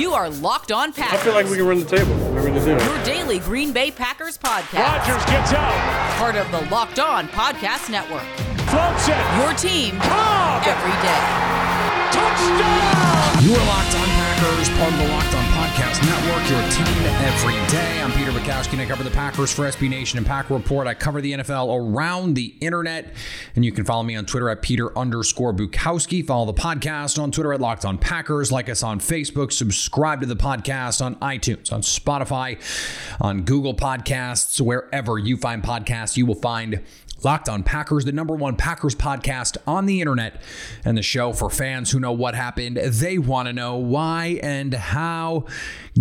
You are Locked On Packers. I feel like we can run the table. We're going to do it. Your daily Green Bay Packers podcast. Rodgers gets out. Part of the Locked On Podcast Network. Floats it. Your team Cobb. every day. Touchdown. You are Locked On Packers, part of the Locked On Podcast Network, your team every day. I'm Peter Bukowski, and I cover the Packers for SB Nation and Pack Report. I cover the NFL around the internet, and you can follow me on Twitter at Peter underscore Bukowski. Follow the podcast on Twitter at Locked On Packers. Like us on Facebook. Subscribe to the podcast on iTunes, on Spotify, on Google Podcasts, wherever you find podcasts, you will find Locked on Packers, the number one Packers podcast on the internet, and the show for fans who know what happened. They want to know why and how.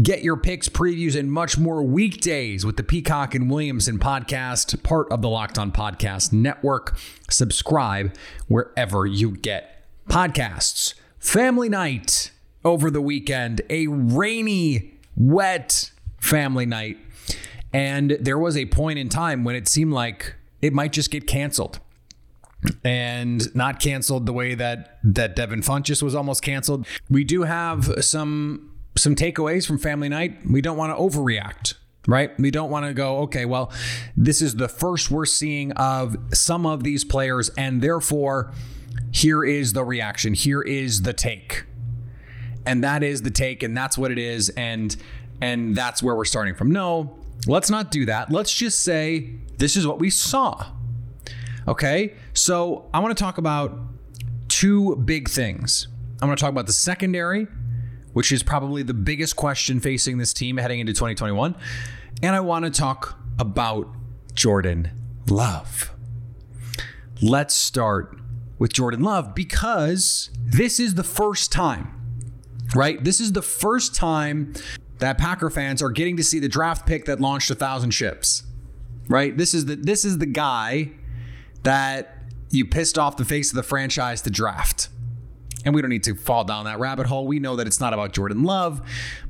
Get your picks, previews, and much more weekdays with the Peacock and Williamson podcast, part of the Locked on Podcast Network. Subscribe wherever you get podcasts. Family night over the weekend, a rainy, wet family night. And there was a point in time when it seemed like it might just get canceled. And not canceled the way that that Devin Funchess was almost canceled. We do have some some takeaways from family night. We don't want to overreact, right? We don't want to go, okay, well, this is the first we're seeing of some of these players, and therefore, here is the reaction. Here is the take and that is the take and that's what it is and and that's where we're starting from no let's not do that. Let's just say this is what we saw. Okay? So i want to talk about two big things. I want to talk about the secondary which is probably the biggest question facing this team heading into 2021 and i want to talk about jordan love. Let's start with jordan love because this is the first time right? This is the first time that Packer fans are getting to see the draft pick that launched a thousand ships, right? This is the this is the guy that you pissed off the face of the franchise to draft. And we don't need to fall down that rabbit hole. We know that it's not about Jordan Love,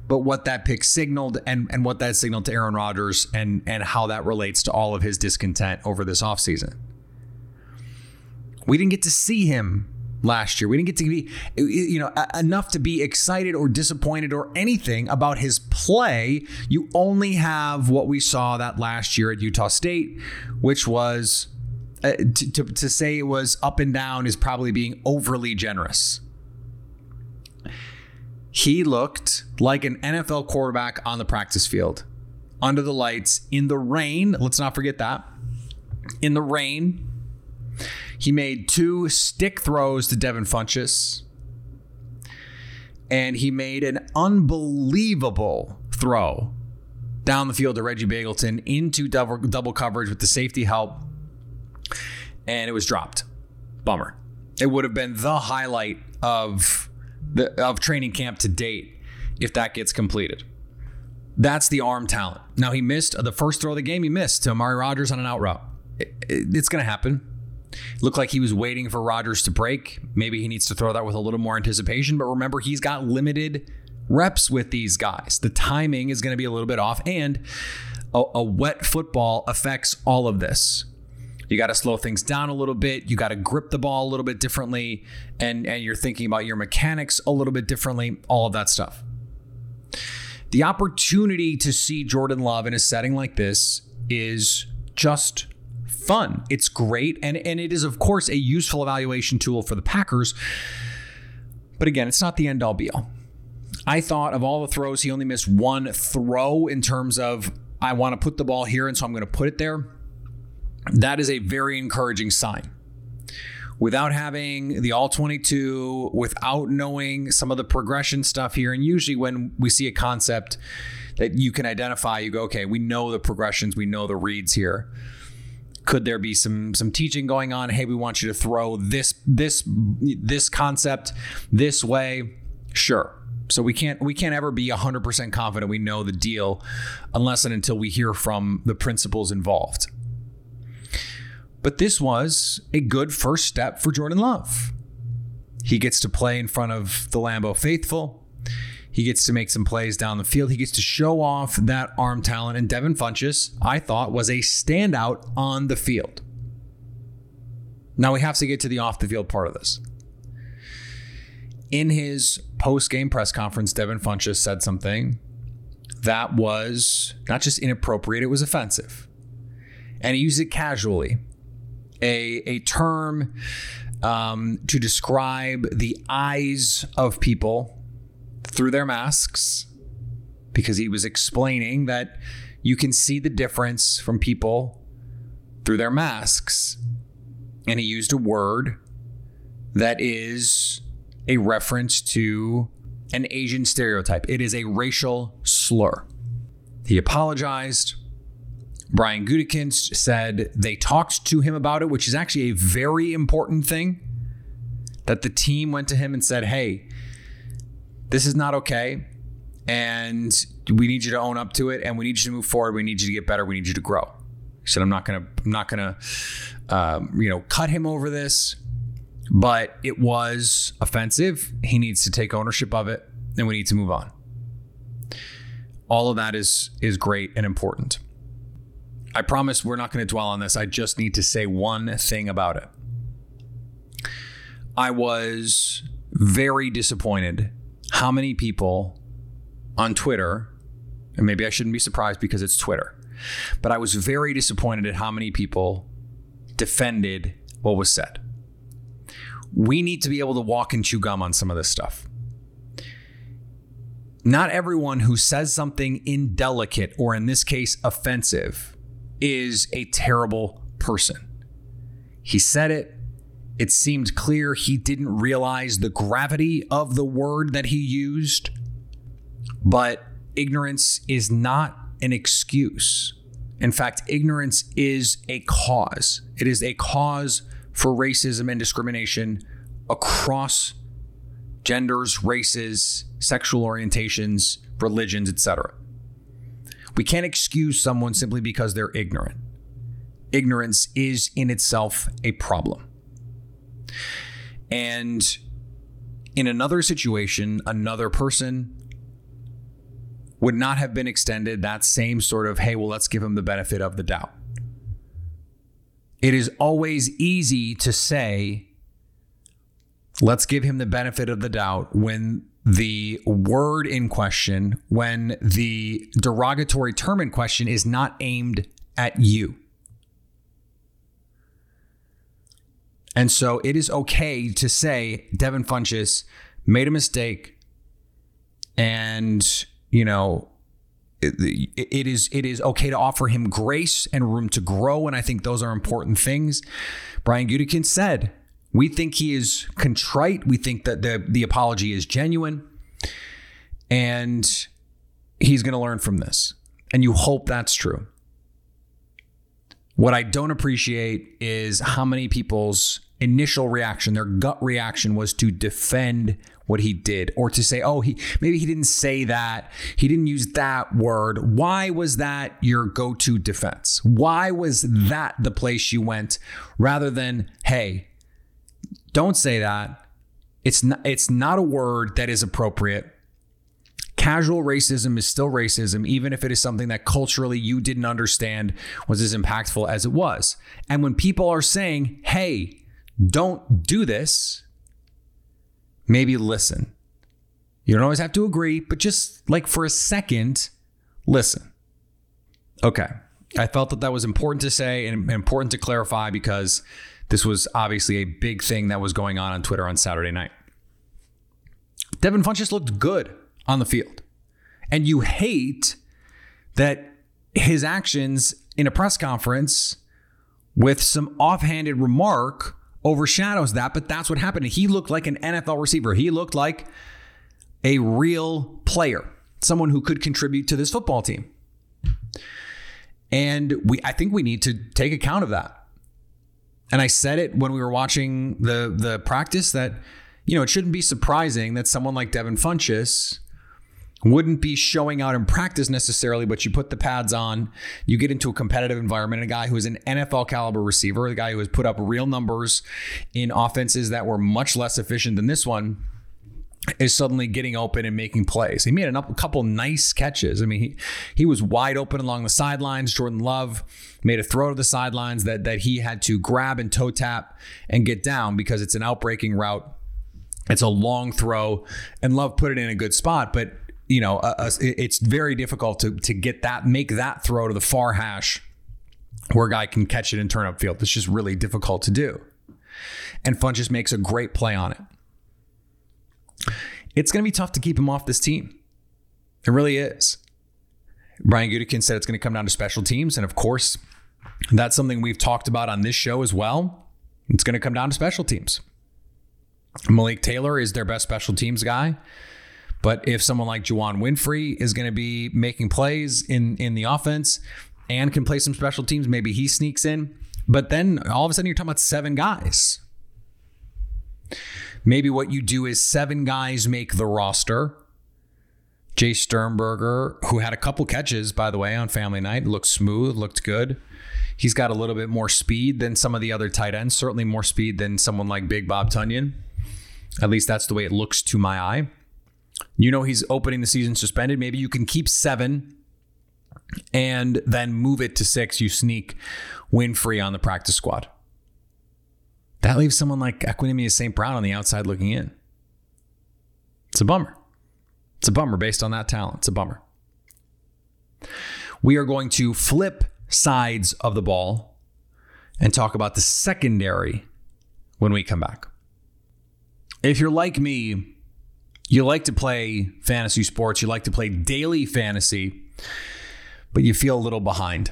but what that pick signaled and, and what that signaled to Aaron Rodgers and, and how that relates to all of his discontent over this offseason. We didn't get to see him last year. We didn't get to be, you know, enough to be excited or disappointed or anything about his play. You only have what we saw that last year at Utah State, which was uh, to, to, to say it was up and down is probably being overly generous. He looked like an NFL quarterback on the practice field, under the lights, in the rain. Let's not forget that. In the rain, he made two stick throws to Devin Funchess. And he made an unbelievable throw down the field to Reggie Begelton into double, double coverage with the safety help. And it was dropped. Bummer. It would have been the highlight of the of training camp to date if that gets completed. That's the arm talent. Now he missed uh, the first throw of the game. He missed to Amari Rodgers on an out route. It, it, it's going to happen. Looked like he was waiting for Rodgers to break. Maybe he needs to throw that with a little more anticipation. But remember, he's got limited reps with these guys. The timing is going to be a little bit off, and a, a wet football affects all of this. You got to slow things down a little bit. You got to grip the ball a little bit differently, and and you're thinking about your mechanics a little bit differently. All of that stuff. The opportunity to see Jordan Love in a setting like this is just fun. It's great. And, and it is, of course, a useful evaluation tool for the Packers. But again, it's not the end all be all. I thought of all the throws, he only missed one throw in terms of, I want to put the ball here, and so I'm going to put it there. That is a very encouraging sign. Without having the all 22, without knowing some of the progression stuff here, and usually when we see a concept that you can identify. You go, okay, we know the progressions, we know the reads here. Could there be some some teaching going on? Hey, we want you to throw this this this concept this way. Sure. So we can't we can't ever be 100% confident we know the deal unless and until we hear from the principals involved. But this was a good first step for Jordan Love. He gets to play in front of the Lambeau faithful. He gets to make some plays down the field. He gets to show off that arm talent. And Devin Funchess, I thought, was a standout on the field. Now we have to get to the off the field part of this. In his post game press conference, Devin Funchess said something that was not just inappropriate, it was offensive. And he used it casually. A, a term um, to describe the eyes of people through their masks because he was explaining that you can see the difference from people through their masks. And he used a word that is a reference to an Asian stereotype. It is a racial slur. He apologized. Brian Gutekunst said they talked to him about it, which is actually a very important thing. That the team went to him and said, "Hey, this is not okay, and we need you to own up to it, and we need you to move forward. We need you to get better. We need you to grow." He said, "I'm not gonna, I'm not gonna, um, you know, cut him over this, but it was offensive. He needs to take ownership of it, and we need to move on." All of that is is great and important. I promise we're not going to dwell on this. I just need to say one thing about it. I was very disappointed how many people on Twitter, and maybe I shouldn't be surprised because it's Twitter, but I was very disappointed at how many people defended what was said. We need to be able to walk and chew gum on some of this stuff. Not everyone who says something indelicate, or in this case, offensive, is a terrible person. He said it. It seemed clear he didn't realize the gravity of the word that he used. But ignorance is not an excuse. In fact, ignorance is a cause. It is a cause for racism and discrimination across genders, races, sexual orientations, religions, etc. We can't excuse someone simply because they're ignorant. Ignorance is in itself a problem. And in another situation, another person would not have been extended that same sort of, hey, well, let's give him the benefit of the doubt. It is always easy to say, let's give him the benefit of the doubt when the word in question, when the derogatory term in question is not aimed at you. And so it is okay to say Devin Funchess made a mistake and, you know, it, it is it is okay to offer him grace and room to grow and I think those are important things. Brian Gutekunst said, we think he is contrite, we think that the the apology is genuine and he's going to learn from this. And you hope that's true. What I don't appreciate is how many people's initial reaction, their gut reaction was to defend what he did or to say, oh, he maybe he didn't say that. He didn't use that word. Why was that your go-to defense? Why was that the place you went rather than, hey, don't say that. It's not it's not a word that is appropriate. Casual racism is still racism, even if it is something that culturally you didn't understand was as impactful as it was. And when people are saying, hey, don't do this, maybe listen. You don't always have to agree, but just like for a second, listen. Okay. I felt that that was important to say and important to clarify because this was obviously a big thing that was going on on Twitter on Saturday night. Devin Funchess looked good on the field. And you hate that his actions in a press conference with some offhanded remark overshadows that, but that's what happened. He looked like an NFL receiver. He looked like a real player. someone who could contribute to this football team. And we I think we need to take account of that. And I said it when we were watching the the practice that you know, it shouldn't be surprising that someone like Devin Funchess wouldn't be showing out in practice necessarily, but you put the pads on, you get into a competitive environment, a guy who is an NFL caliber receiver, a guy who has put up real numbers in offenses that were much less efficient than this one is suddenly getting open and making plays. He made a couple nice catches. I mean, he, he was wide open along the sidelines. Jordan Love made a throw to the sidelines that that he had to grab and toe tap and get down because it's an outbreaking route. It's a long throw, and Love put it in a good spot, but you know, uh, uh it's very difficult to to get that make that throw to the far hash where a guy can catch it and turn upfield. It's just really difficult to do. And Funchess makes a great play on it it's going to be tough to keep him off this team. It really is. Brian Gutekunst said it's going to come down to special teams. And of course, that's something we've talked about on this show as well. It's going to come down to special teams. Malik Taylor is their best special teams guy. But if someone like Juwann Winfree is going to be making plays in, in the offense and can play some special teams, maybe he sneaks in. But then all of a sudden you're talking about seven guys. Maybe what you do is seven guys make the roster. Jace Sternberger, who had a couple catches, by the way, on family night, looked smooth, looked good. He's got a little bit more speed than some of the other tight ends, certainly more speed than someone like Big Bob Tonyan. At least that's the way it looks to my eye. You know he's opening the season suspended. Maybe you can keep seven and then move it to six. You sneak Winfree on the practice squad. That leaves someone like Equanimeous St. Brown on the outside looking in. It's a bummer. It's a bummer based on that talent. It's a bummer. We are going to flip sides of the ball and talk about the secondary when we come back. If you're like me, you like to play fantasy sports, you like to play daily fantasy, but you feel a little behind.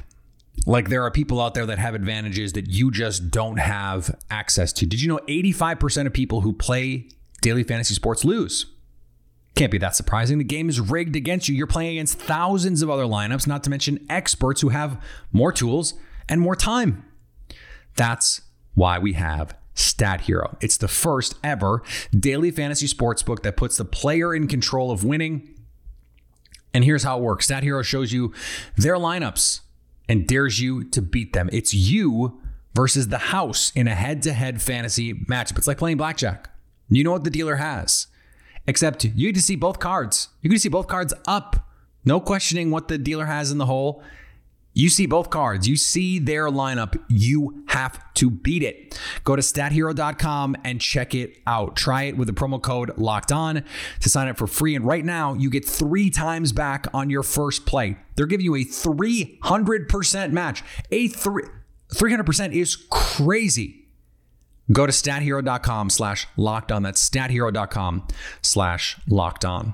Like there are people out there that have advantages that you just don't have access to. Did you know 85% of people who play daily fantasy sports lose? Can't be that surprising. The game is rigged against you. You're playing against thousands of other lineups, not to mention experts who have more tools and more time. That's why we have Stat Hero. It's the first ever daily fantasy sports book that puts the player in control of winning. And here's how it works Stat Hero shows you their lineups and dares you to beat them. It's you versus the house in a head to head fantasy matchup. It's like playing blackjack. You know what the dealer has, except you get to see both cards. You get to see both cards up. No questioning what the dealer has in the hole. You see both cards. You see their lineup. You have to beat it. Go to stathero.com and check it out. Try it with the promo code locked on to sign up for free. And right now, you get three times back on your first play. They're giving you a 300% match. A three, 300% is crazy. Go to stathero.com slash locked on. That's stathero.com slash locked on.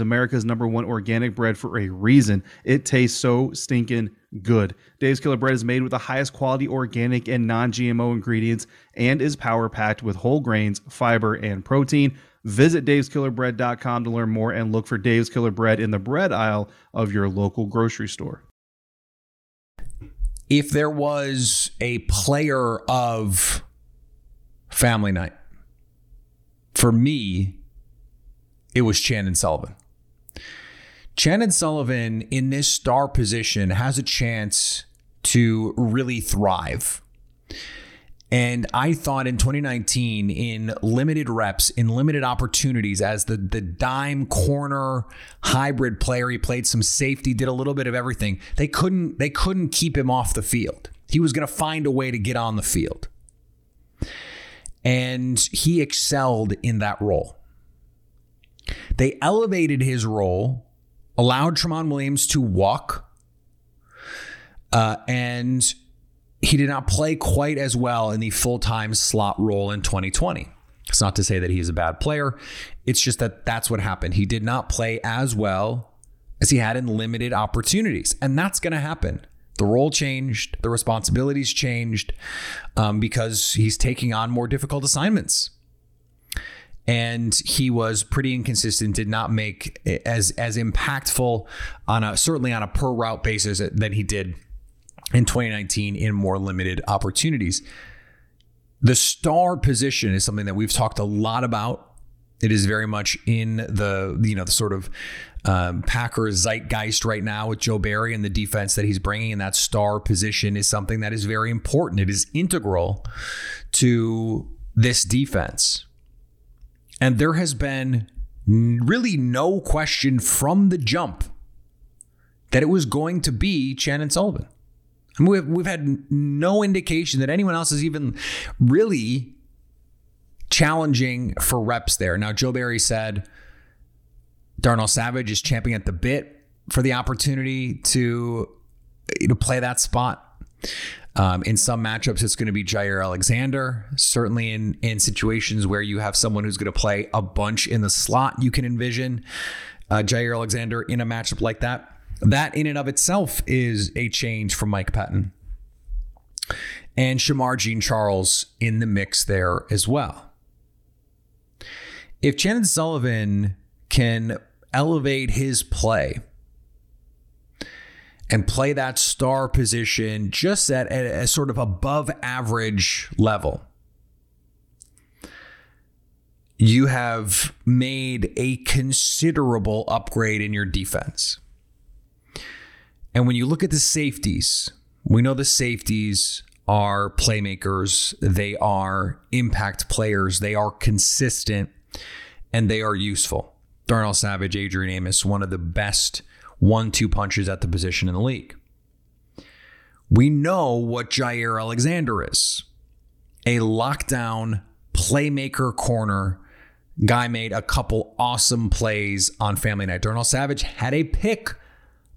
America's number one organic bread for a reason. It tastes so stinking good. Dave's Killer Bread is made with the highest quality organic and non GMO ingredients and is power packed with whole grains, fiber, and protein. Visit daveskillerbread.com to learn more and look for Dave's Killer Bread in the bread aisle of your local grocery store. If there was a player of Family Night, for me, it was Chandon Sullivan. Chandon Sullivan in this star position has a chance to really thrive. And I thought in 2019, in limited reps, in limited opportunities, as the the dime corner hybrid player, he played some safety, did a little bit of everything. They couldn't they couldn't keep him off the field. He was going to find a way to get on the field, and he excelled in that role. They elevated his role, allowed Tramon Williams to walk, uh, and he did not play quite as well in the full time slot role in 2020. It's not to say that he's a bad player. It's just that that's what happened. He did not play as well as he had in limited opportunities. And that's going to happen. The role changed, the responsibilities changed um, because he's taking on more difficult assignments. And he was pretty inconsistent, did not make as as impactful on a certainly on a per route basis than he did in 2019 in more limited opportunities. The star position is something that we've talked a lot about. It is very much in the you know the sort of um, Packers zeitgeist right now with Joe Barry and the defense that he's bringing in that star position is something that is very important. It is integral to this defense, and there has been really no question from the jump that it was going to be Chandon Sullivan. I mean, we've, we've had no indication that anyone else is even really challenging for reps there. Now, Joe Barry said Darnell Savage is champing at the bit for the opportunity to, to play that spot. Um, in some matchups, it's going to be Jaire Alexander. Certainly, in in situations where you have someone who's going to play a bunch in the slot, you can envision uh, Jaire Alexander in a matchup like that. That in and of itself is a change from Mike Pettine. And Shemar Jean Charles in the mix there as well. If Chandon Sullivan can elevate his play and play that star position just at a, a sort of above average level, you have made a considerable upgrade in your defense. And when you look at the safeties, we know the safeties are playmakers, they are impact players, they are consistent, and they are useful. Darnell Savage, Adrian Amos, one of the best one two punches at the position in the league. We know what Jaire Alexander is a lockdown playmaker corner. Guy made a couple awesome plays on Family Night. Darnell Savage had a pick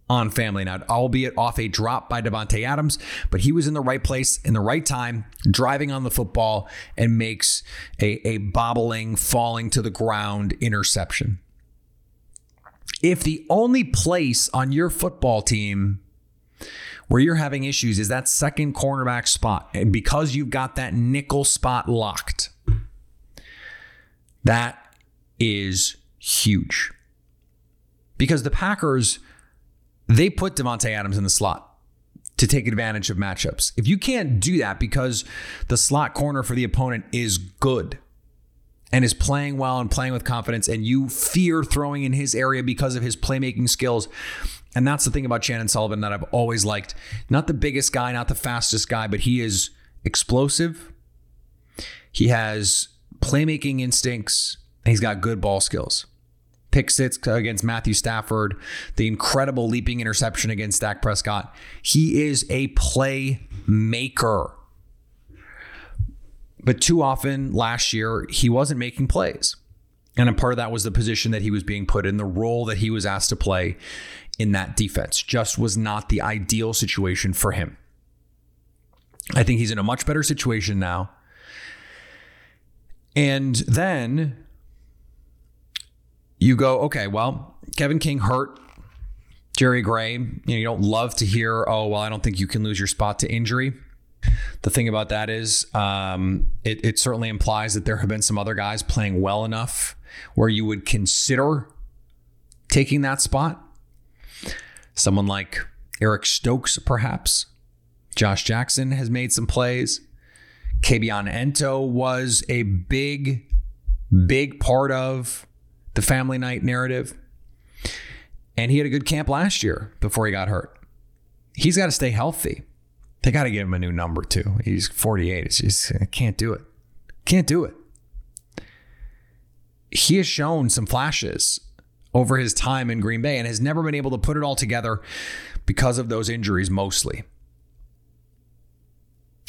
on Family Night, albeit off a drop by Davante Adams, but he was in the right place in the right time, driving on the football, and makes a, a bobbling, falling to the ground interception. If the only place on your football team where you're having issues is that second cornerback spot, and because you've got that nickel spot locked, that is huge. Because the Packers they put Davante Adams in the slot to take advantage of matchups. If you can't do that because the slot corner for the opponent is good and is playing well and playing with confidence, and you fear throwing in his area because of his playmaking skills. And that's the thing about Chandon Sullivan that I've always liked. Not the biggest guy, not the fastest guy, but he is explosive. He has playmaking instincts, he's got good ball skills pick six against Matthew Stafford, the incredible leaping interception against Dak Prescott. He is a playmaker. But too often last year, he wasn't making plays. And a part of that was the position that he was being put in, the role that he was asked to play in that defense. Just was not the ideal situation for him. I think he's in a much better situation now. And then you go, okay, well, Kevin King hurt. Jerry Gray, you, know, you don't love to hear, oh, well, I don't think you can lose your spot to injury. The thing about that is, um, it, it certainly implies that there have been some other guys playing well enough where you would consider taking that spot. Someone like Eric Stokes, perhaps. Josh Jackson has made some plays. Kabion Ento was a big, big part of the family night narrative. And he had a good camp last year before he got hurt. He's got to stay healthy. They got to give him a new number too. He's 48. It's just can't do it. Can't do it. He has shown some flashes over his time in Green Bay and has never been able to put it all together because of those injuries mostly.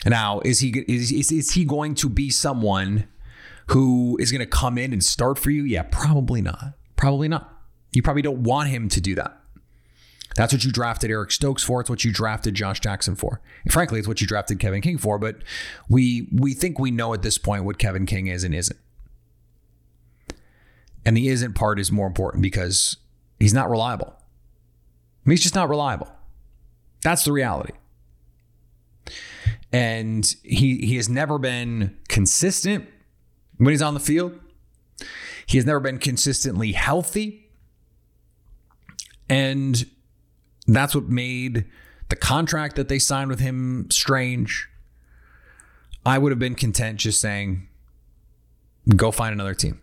Now, is he is, is, is he going to be someone who is going to come in and start for you? Yeah, probably not. Probably not. You probably don't want him to do that. That's what you drafted Eric Stokes for. It's what you drafted Josh Jackson for. And frankly, it's what you drafted Kevin King for. But we we think we know at this point what Kevin King is and isn't. And the isn't part is more important because he's not reliable. I mean, he's just not reliable. That's the reality. And he he has never been consistent when he's on the field. He has never been consistently healthy. And that's what made the contract that they signed with him strange. I would have been content just saying, go find another team.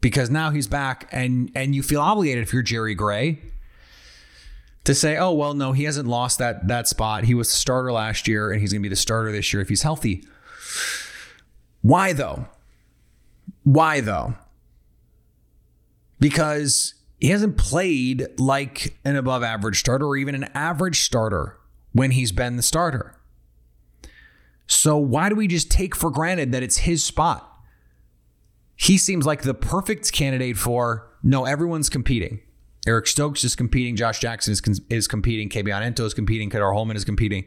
Because now he's back and and you feel obligated if you're Jerry Gray to say, oh well, no, he hasn't lost that that spot. He was the starter last year and he's gonna be the starter this year if he's healthy. Why though? Why though? Because he hasn't played like an above average starter or even an average starter when he's been the starter. So why do we just take for granted that it's his spot? He seems like the perfect candidate for no, everyone's competing. Eric Stokes is competing. Josh Jackson is, is competing. Kabion Ento is competing. Ka'dar Hollman is competing.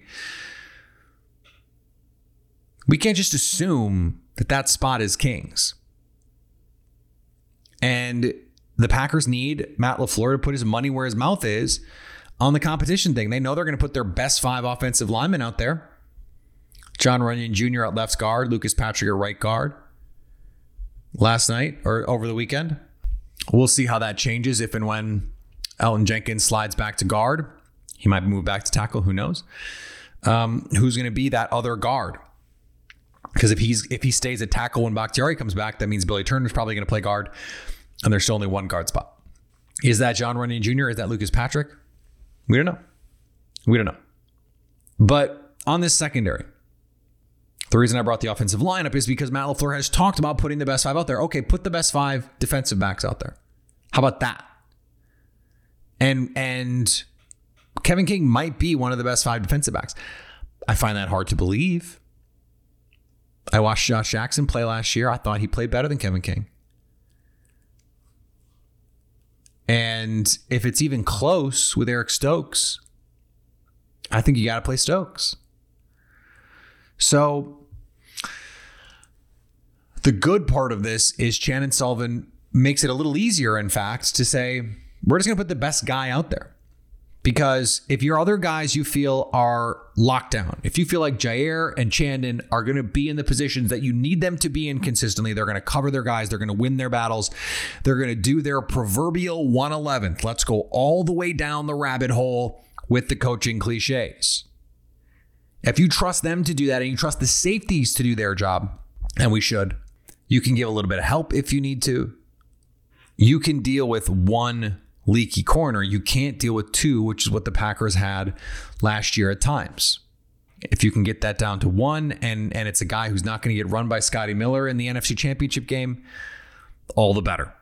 We can't just assume that that spot is King's. And the Packers need Matt LaFleur to put his money where his mouth is on the competition thing. They know they're going to put their best five offensive linemen out there. Jon Runyan Jr. at left guard, Lucas Patrick at right guard. Last night or over the weekend. We'll see how that changes if and when Elgton Jenkins slides back to guard. He might move back to tackle. Who knows? Um, who's going to be that other guard? Because if he's if he stays at tackle when Bakhtiari comes back, that means Billy Turner's probably going to play guard, and there's still only one guard spot. Is that Jon Runyan Jr.? Is that Lucas Patrick? We don't know. We don't know. But on this secondary, the reason I brought the offensive lineup is because Matt LaFleur has talked about putting the best five out there. Okay, put the best five defensive backs out there. How about that? And and Kevin King might be one of the best five defensive backs. I find that hard to believe. I watched Josh Jackson play last year. I thought he played better than Kevin King. And if it's even close with Eric Stokes, I think you got to play Stokes. So the good part of this is Chandon Sullivan makes it a little easier, in fact, to say, we're just going to put the best guy out there. Because if your other guys you feel are locked down, if you feel like Jaire and Chandon are going to be in the positions that you need them to be in consistently, they're going to cover their guys, they're going to win their battles, they're going to do their proverbial 111th. Let's go all the way down the rabbit hole with the coaching cliches. If you trust them to do that and you trust the safeties to do their job, and we should, you can give a little bit of help if you need to. You can deal with one leaky corner. You can't deal with two, which is what the Packers had last year at times. If you can get that down to one, and and it's a guy who's not going to get run by Scotty Miller in the NFC Championship game, all the better.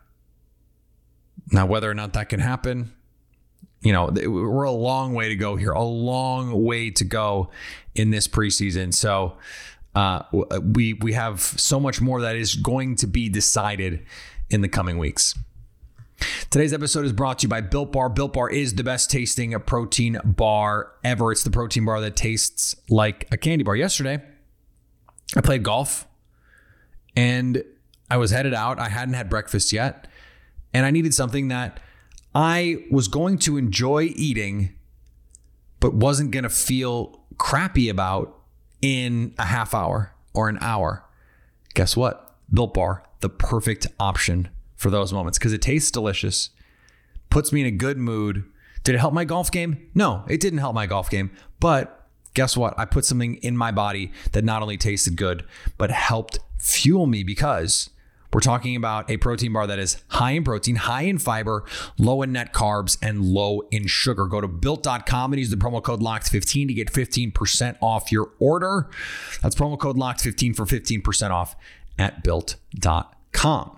Now, whether or not that can happen, you know, we're a long way to go here, a long way to go in this preseason. So uh, we we have so much more that is going to be decided in the coming weeks. Today's episode is brought to you by Built Bar. Built Bar is the best tasting protein bar ever. It's the protein bar that tastes like a candy bar. Yesterday, I played golf and I was headed out. I hadn't had breakfast yet, and I needed something that I was going to enjoy eating, but wasn't going to feel crappy about in a half hour or an hour. Guess what? Built Bar, the perfect option for those moments because it tastes delicious, puts me in a good mood. Did it help my golf game? No, it didn't help my golf game. But guess what? I put something in my body that not only tasted good, but helped fuel me because We're talking about a protein bar that is high in protein, high in fiber, low in net carbs, and low in sugar. Go to built.com and use the promo code LOCKED15 to get 15% off your order. That's promo code LOCKED15 for 15% off at built.com.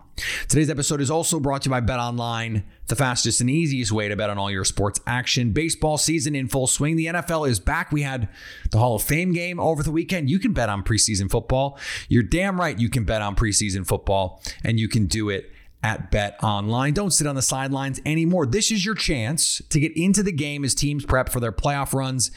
Today's episode is also brought to you by Bet Online, the fastest and easiest way to bet on all your sports action. Baseball season in full swing. The NFL is back. We had the Hall of Fame game over the weekend. You can bet on preseason football. You're damn right you can bet on preseason football, and you can do it at Bet Online. Don't sit on the sidelines anymore. This is your chance to get into the game as teams prep for their playoff runs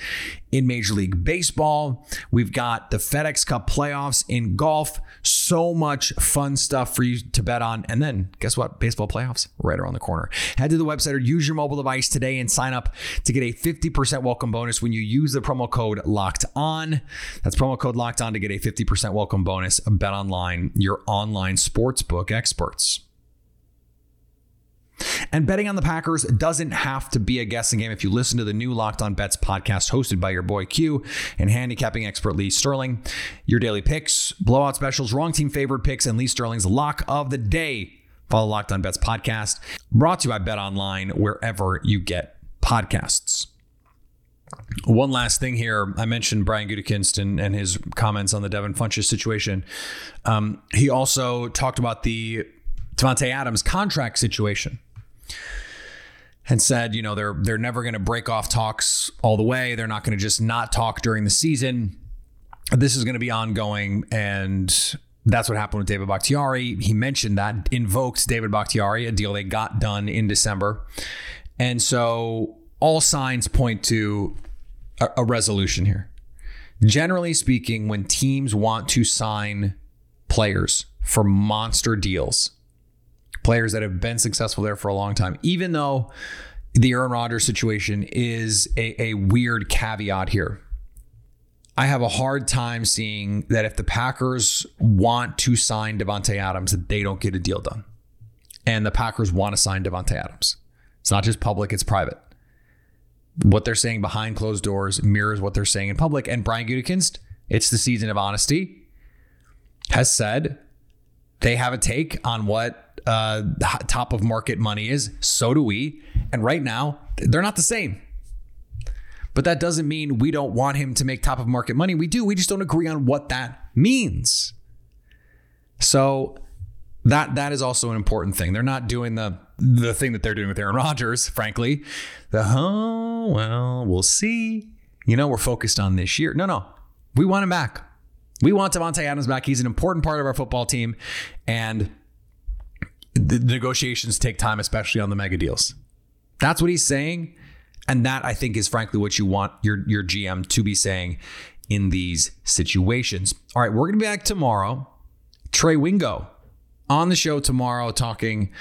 in Major League Baseball. We've got the FedEx Cup playoffs in golf. So much fun stuff for you to bet on. And then guess what? Baseball playoffs right around the corner. Head to the website or use your mobile device today and sign up to get a 50% welcome bonus when you use the promo code locked on. That's promo code locked on to get a 50% welcome bonus. Bet Online, your online sportsbook experts. And betting on the Packers doesn't have to be a guessing game if you listen to the new Locked On Bets podcast hosted by your boy Q and handicapping expert Lee Sterling. Your daily picks, blowout specials, wrong team favored picks, and Lee Sterling's lock of the day. Follow Locked On Bets podcast, brought to you by Bet Online, wherever you get podcasts. One last thing here. I mentioned Brian Gutekunst and, and his comments on the Devin Funchess situation. Um, he also talked about the Davante Adams contract situation and said, you know, they're they're never going to break off talks all the way. They're not going to just not talk during the season. This is going to be ongoing, and that's what happened with David Bakhtiari. He mentioned that invoked David Bakhtiari, a deal they got done in December, and so all signs point to a, a resolution here. Generally speaking, when teams want to sign players for monster deals, players that have been successful there for a long time, even though the Aaron Rodgers situation is a, a weird caveat here. I have a hard time seeing that if the Packers want to sign Davante Adams, that they don't get a deal done. And the Packers want to sign Davante Adams. It's not just public, it's private. What they're saying behind closed doors mirrors what they're saying in public. And Brian Gutekunst, it's the season of honesty, has said they have a take on what uh, top of market money is. So do we. And right now, they're not the same. But that doesn't mean we don't want him to make top of market money. We do. We just don't agree on what that means. So that that is also an important thing. They're not doing the the thing that they're doing with Aaron Rodgers, frankly. The oh well, we'll see. You know, we're focused on this year. No, no. We want him back. We want Davante Adams back. He's an important part of our football team. And the negotiations take time, especially on the mega deals. That's what he's saying. And that I think is frankly what you want your, your GM to be saying in these situations. All right, we're going to be back tomorrow. Trey Wingo on the show tomorrow talking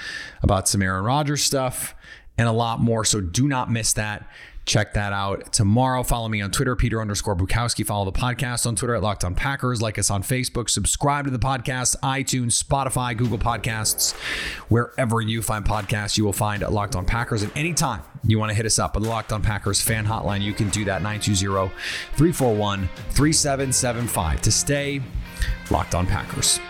about some Aaron Rodgers stuff and a lot more. So do not miss that. Check that out tomorrow. Follow me on Twitter, Peter underscore Bukowski. Follow the podcast on Twitter at Locked On Packers. Like us on Facebook. Subscribe to the podcast, iTunes, Spotify, Google Podcasts. Wherever you find podcasts, you will find Locked On Packers. And anytime you want to hit us up on the Locked On Packers fan hotline, you can do that 920 341 3775 to stay Locked On Packers.